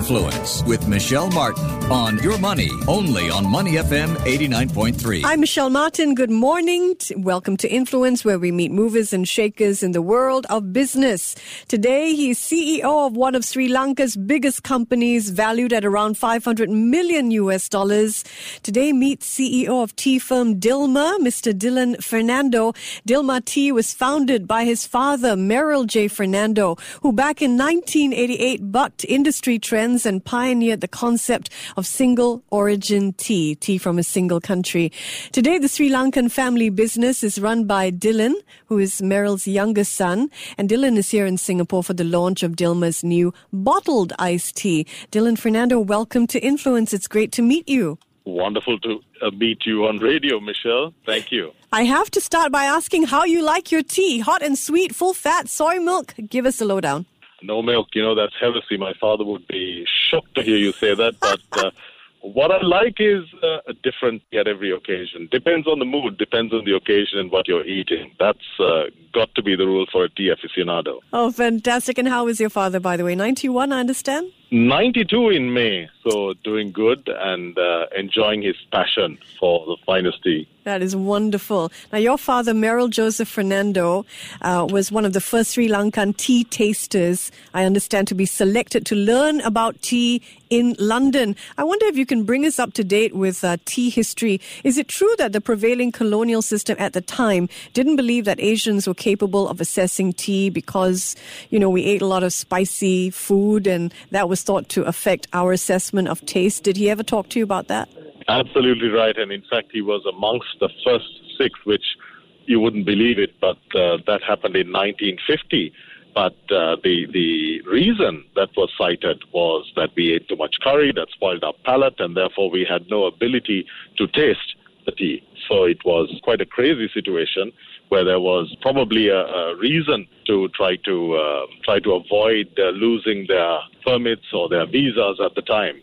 Influence with Michelle Martin on Your Money, only on Money FM 89.3. I'm Michelle Martin. Good morning. Welcome to Influence, where we meet movers and shakers in the world of business. Today, he's CEO of one of Sri Lanka's biggest companies, valued at around 500 million US dollars. Today, meet CEO of tea firm Dilmah, Mr. Dilhan Fernando. Dilmah Tea was founded by his father, Merrill J. Fernando, who back in 1988 bucked industry trends and pioneered the concept of single origin tea, tea from a single country. Today, the Sri Lankan family business is run by Dilhan, who is Merrill's youngest son. And Dilhan is here in Singapore for the launch of Dilmah's new bottled iced tea. Dilhan Fernando, welcome to Influence. It's great to meet you. Wonderful to uh, meet you on radio, Michelle. Thank you. I have to start by asking how you like your tea. Hot and sweet, full fat, soy milk. Give us a lowdown no milk, you know, that's heresy. My father would be shocked to hear you say that. But uh, what I like is uh, a different at every occasion. Depends on the mood, depends on the occasion and what you're eating. That's uh, got to be the rule for a tea aficionado. Oh, fantastic. And how is your father, by the way? 91, I understand? 92 in May, so doing good and uh, enjoying his passion for the finest tea. That is wonderful. Now, your father, Merrill Joseph Fernando, uh, was one of the first Sri Lankan tea tasters, I understand, to be selected to learn about tea in London. I wonder if you can bring us up to date with uh, tea history. Is it true that the prevailing colonial system at the time didn't believe that Asians were capable of assessing tea because, you know, we ate a lot of spicy food and that was thought to affect our assessment of taste? Did he ever talk to you about that? Absolutely right. And in fact, he was amongst the first six, which you wouldn't believe it, but uh, that happened in 1950. But uh, the the reason that was cited was that we ate too much curry, that spoiled our palate, and therefore we had no ability to taste the tea. So it was quite a crazy situation where there was probably a, a reason to try to uh, try to avoid uh, losing their permits or their visas at the time.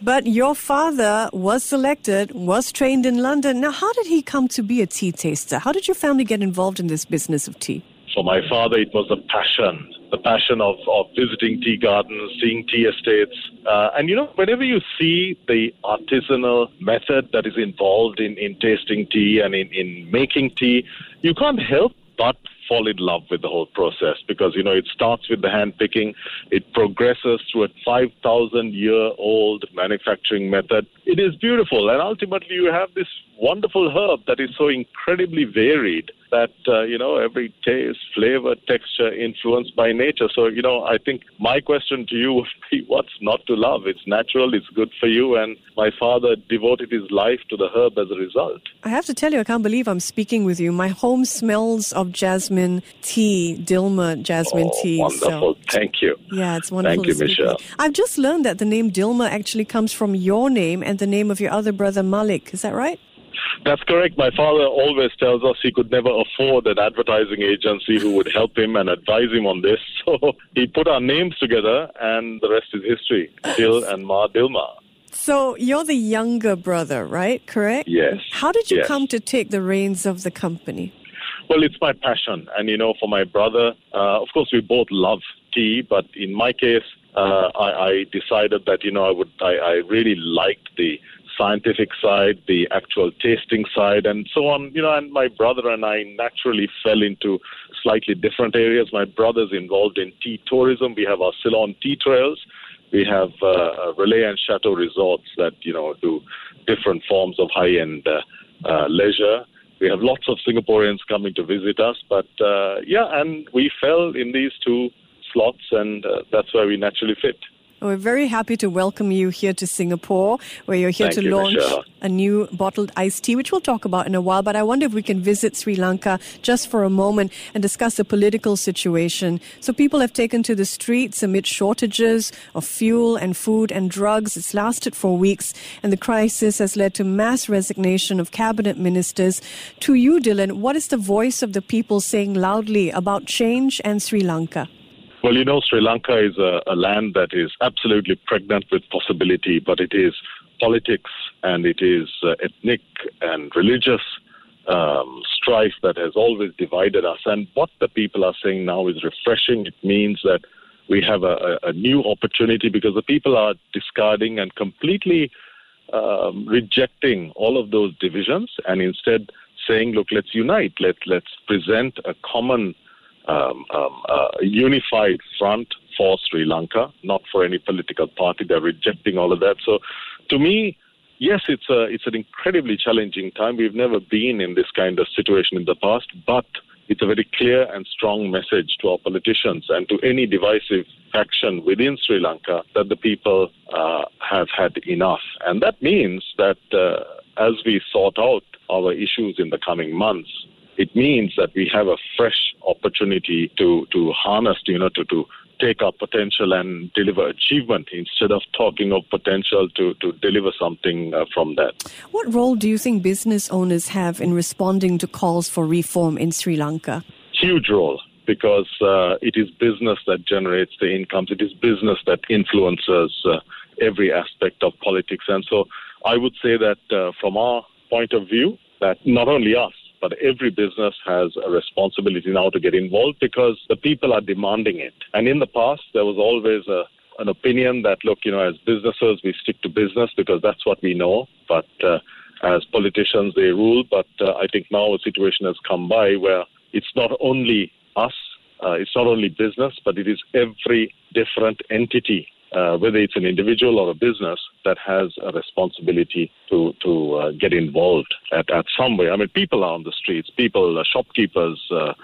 But your father was selected, was trained in London. Now, how did he come to be a tea taster? How did your family get involved in this business of tea? For my father, it was a passion the passion of, of visiting tea gardens, seeing tea estates. Uh, and you know, whenever you see the artisanal method that is involved in, in tasting tea and in, in making tea, you can't help but fall in love with the whole process because you know it starts with the hand picking. It progresses through a 5000 year old manufacturing method. It is beautiful. And ultimately you have this wonderful herb that is so incredibly varied that uh, you know every taste, flavor, texture influenced by nature. So you know, I think my question to you would be, what's not to love? It's natural, it's good for you, and my father devoted his life to the herb as a result. I have to tell you, I can't believe I'm speaking with you. My home smells of jasmine tea, Dilmah jasmine oh, tea. Wonderful, so, thank you. Yeah, it's wonderful. Thank you, Michelle. I've just learned that the name Dilmah actually comes from your name and the name of your other brother Malik. Is that right? That's correct. My father always tells us he could never afford an advertising agency who would help him and advise him on this. So he put our names together, and the rest is history. Dil and Ma Dilmah. So you're the younger brother, right? Correct? Yes. How did you yes. come to take the reins of the company? Well, it's my passion. And, you know, for my brother, uh, of course, we both love tea, but in my case, uh, I, I, decided that, you know, I would, I, I really liked the scientific side, the actual tasting side, and so on. You know, and my brother and I naturally fell into slightly different areas. My brother's involved in tea tourism. We have our Ceylon tea trails. We have uh, Relais and Chateau resorts that you know do different forms of high-end uh, uh, leisure. We have lots of Singaporeans coming to visit us, but uh, yeah, and we fell in these two slots, and uh, that's where we naturally fit. We're very happy to welcome you here to Singapore, where you're here Thank to you, launch Michelle. a new bottled iced tea, which we'll talk about in a while. But I wonder if we can visit Sri Lanka just for a moment and discuss the political situation. So people have taken to the streets amid shortages of fuel and food and drugs. It's lasted for weeks, and the crisis has led to mass resignation of cabinet ministers. To you, Dilhan, what is the voice of the people saying loudly about change and Sri Lanka? Well, you know, Sri Lanka is a, a, land that is absolutely pregnant with possibility, but it is politics and it is uh, ethnic and religious um, strife that has always divided us. And what the people are saying now is refreshing. It means that we have a, a new opportunity because the people are discarding and completely um, rejecting all of those divisions and instead saying, look, let's unite. Let, let's present a common, um, um, uh, unified front for Sri Lanka, not for any political party. They're rejecting all of that. So to me, yes, it's a it's an incredibly challenging time. We've never been in this kind of situation in the past, but it's a very clear and strong message to our politicians and to any divisive faction within Sri Lanka that the people uh, have had enough. And that means that uh, as we sort out our issues in the coming months, it means that we have a fresh opportunity to, to harness, you know, to, to take our potential and deliver achievement instead of talking of potential to, to deliver something uh, from that. What role do you think business owners have in responding to calls for reform in Sri Lanka? Huge role because uh, it is business that generates the incomes. It is business that influences uh, every aspect of politics. And so I would say that uh, from our point of view, that not only us, but every business has a responsibility now to get involved because the people are demanding it. And in the past, there was always a, an opinion that, look, you know, as businesses, we stick to business because that's what we know. But uh, as politicians, they rule. But uh, I think now a situation has come by where it's not only us, uh, it's not only business, but it is every different entity uh, whether it's an individual or a business that has a responsibility to to uh, get involved at, at some way. I mean, people are on the streets, people, uh, shopkeepers, uh,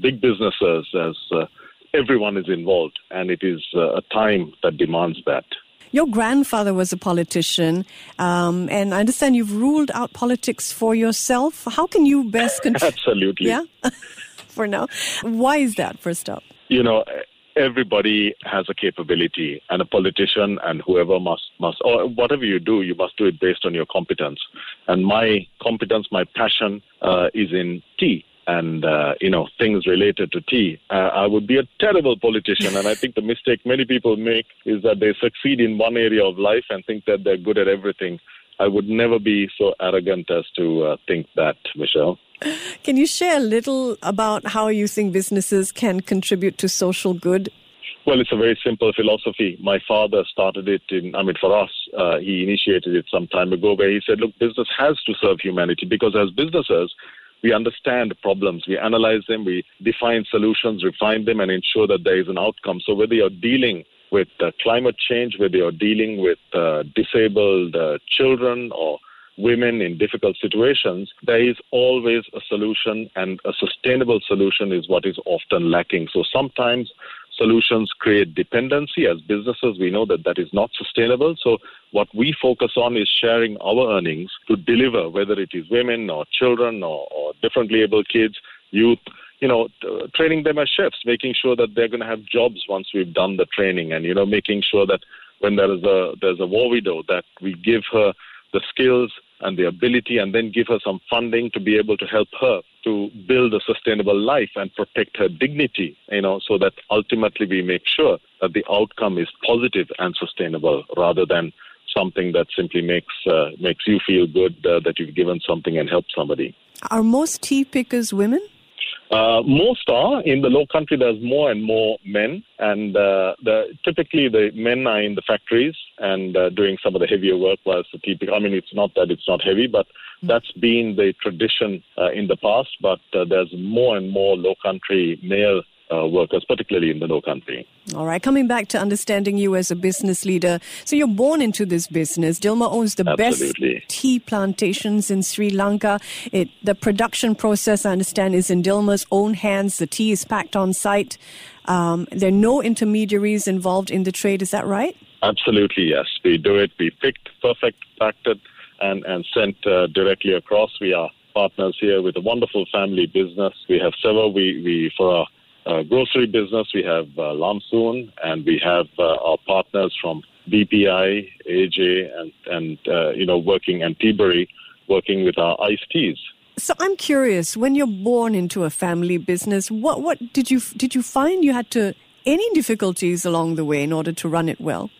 big businesses, as uh, everyone is involved, and it is uh, a time that demands that. Your grandfather was a politician, um, and I understand you've ruled out politics for yourself. How can you best control? Absolutely. Yeah. for now, why is that? First up, you know everybody has a capability and a politician and whoever must must or whatever you do you must do it based on your competence. And my competence my passion uh, is in tea and uh, you know things related to tea uh, i would be a terrible politician. And i think the mistake many people make is that they succeed in one area of life and think that they're good at everything. I would never be so arrogant as to uh, think that michelle can you share a little about how you think businesses can contribute to social good? Well, it's a very simple philosophy. My father started it in, I mean, for us, uh, he initiated it some time ago where he said, look, business has to serve humanity because as businesses, we understand problems, we analyze them, we define solutions, refine them, and ensure that there is an outcome. So whether you're dealing with uh, climate change, whether you're dealing with uh, disabled uh, children or women in difficult situations, there is always a solution, and a sustainable solution is what is often lacking. So sometimes solutions create dependency. As businesses, we know that that is not sustainable. So what we focus on is sharing our earnings to deliver, whether it is women or children or, or differently able kids, youth, you know, t- training them as chefs, making sure that they're going to have jobs once we've done the training, and you know, making sure that when there is a there's a war widow, that we give her the skills and the ability and then give her some funding to be able to help her to build a sustainable life and protect her dignity, you know, so that ultimately we make sure that the outcome is positive and sustainable rather than something that simply makes uh, makes you feel good uh, that you've given something and helped somebody. Are most tea pickers women? Uh, most are in the low country. There's more and more men, and uh, the, typically the men are in the factories and uh, doing some of the heavier work. Whilst the tea I mean, it's not that it's not heavy, but that's been the tradition uh, in the past. But uh, there's more and more low country male uh, workers, particularly in the low country. All right, coming back to understanding you as a business leader. So you're born into this business. Dilmah owns the Absolutely. best tea plantations in Sri Lanka. It, the production process, I understand, is in Dilmah's own hands. The tea is packed on site. Um, there are no intermediaries involved in the trade. Is that right? Absolutely, yes. We do it. We picked, perfect, packed it, and, and sent uh, directly across. We are partners here with a wonderful family business. We have several. We, we for our uh, grocery business, we have uh, Lamsoon, and we have uh, our partners from BPI, AJ, and, and uh, you know, working, and Teabury, working with our iced teas. So I'm curious, when you're born into a family business, what, what did you did you find you had to any difficulties along the way in order to run it well?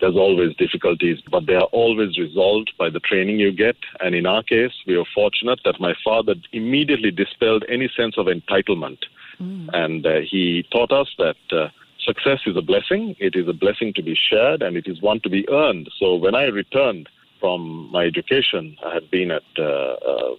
there's always difficulties, but they are always resolved by the training you get. And in our case, we were fortunate that my father immediately dispelled any sense of entitlement. Mm. And uh, he taught us that uh, success is a blessing. It is a blessing to be shared and it is one to be earned. So when I returned from my education, I had been at uh, uh,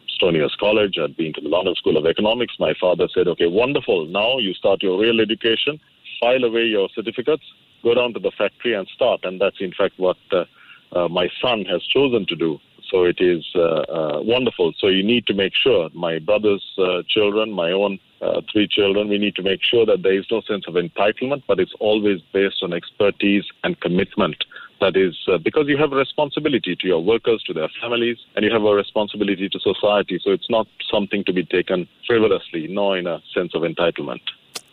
College, I'd been to the London School of Economics. My father said, okay, wonderful. Now you start your real education, file away your certificates, go down to the factory and start. And that's in fact what uh, uh, my son has chosen to do. So it is uh, uh, wonderful. So you need to make sure my brother's uh, children, my own uh, three children, we need to make sure that there is no sense of entitlement, but it's always based on expertise and commitment. That is uh, because you have a responsibility to your workers, to their families, and you have a responsibility to society. So it's not something to be taken frivolously, nor in a sense of entitlement.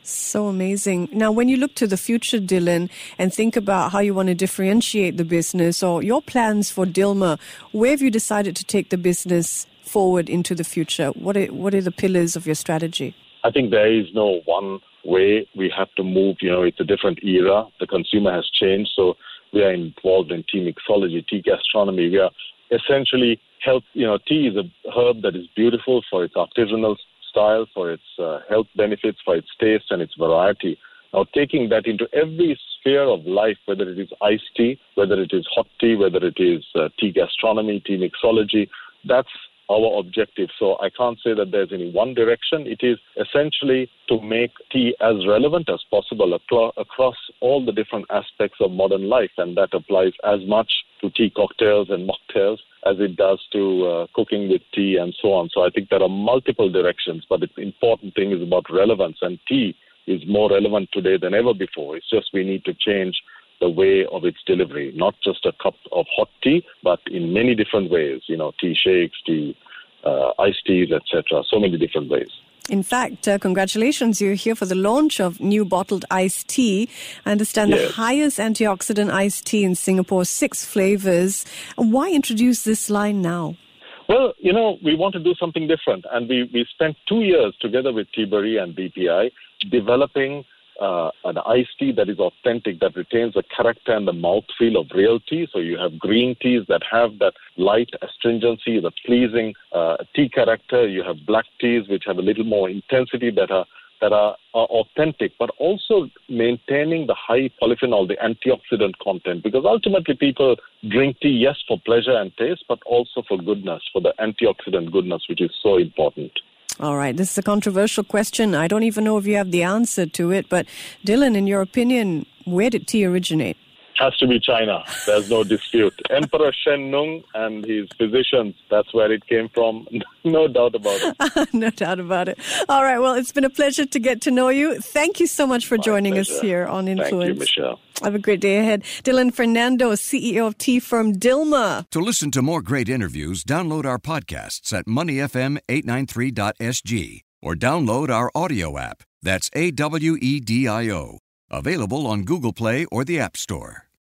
So amazing. Now, when you look to the future, Dilhan, and think about how you want to differentiate the business or your plans for Dilmah, where have you decided to take the business forward into the future? What are, what are the pillars of your strategy? I think there is no one way we have to move. You know, it's a different era. The consumer has changed. So we are involved in tea mixology, tea gastronomy. We are essentially health. You know, tea is a herb that is beautiful for its artisanal style, for its uh, health benefits, for its taste and its variety. Now, taking that into every sphere of life, whether it is iced tea, whether it is hot tea, whether it is uh, tea gastronomy, tea mixology, that's our objective. So I can't say that there's any one direction. It is essentially to make tea as relevant as possible across all the different aspects of modern life, and that applies as much to tea cocktails and mocktails as it does to uh, cooking with tea and so on. So I think there are multiple directions, but the important thing is about relevance, and tea is more relevant today than ever before. It's just we need to change the way of its delivery, not just a cup of hot tea, but in many different ways, you know, tea shakes, tea, uh, iced teas, etc. So many different ways. In fact, uh, congratulations, you're here for the launch of new bottled iced tea. I understand yes. the highest antioxidant iced tea in Singapore, six flavors. Why introduce this line now? Well, you know, we want to do something different. And we, we spent two years together with Teabury and BPI developing uh, an iced tea that is authentic, that retains the character and the mouthfeel of real tea. So you have green teas that have that light astringency, the pleasing uh, tea character. You have black teas which have a little more intensity that are that are, are, authentic, but also maintaining the high polyphenol, the antioxidant content, because ultimately people drink tea, yes, for pleasure and taste, but also for goodness, for the antioxidant goodness, which is so important. All right, this is a controversial question. I don't even know if you have the answer to it, but Dilhan, in your opinion, where did tea originate? Has to be China. There's no dispute. Emperor Shen Nung and his physicians, that's where it came from. no doubt about it. no doubt about it. All right, well, it's been a pleasure to get to know you. Thank you so much for My joining pleasure. us here on Influence. Thank you, Michelle. Have a great day ahead. Dilhan Fernando, CEO of tea firm Dilmah. To listen to more great interviews, download our podcasts at moneyfm893.sg or download our audio app. That's A W E D I O. Available on Google Play or the App Store.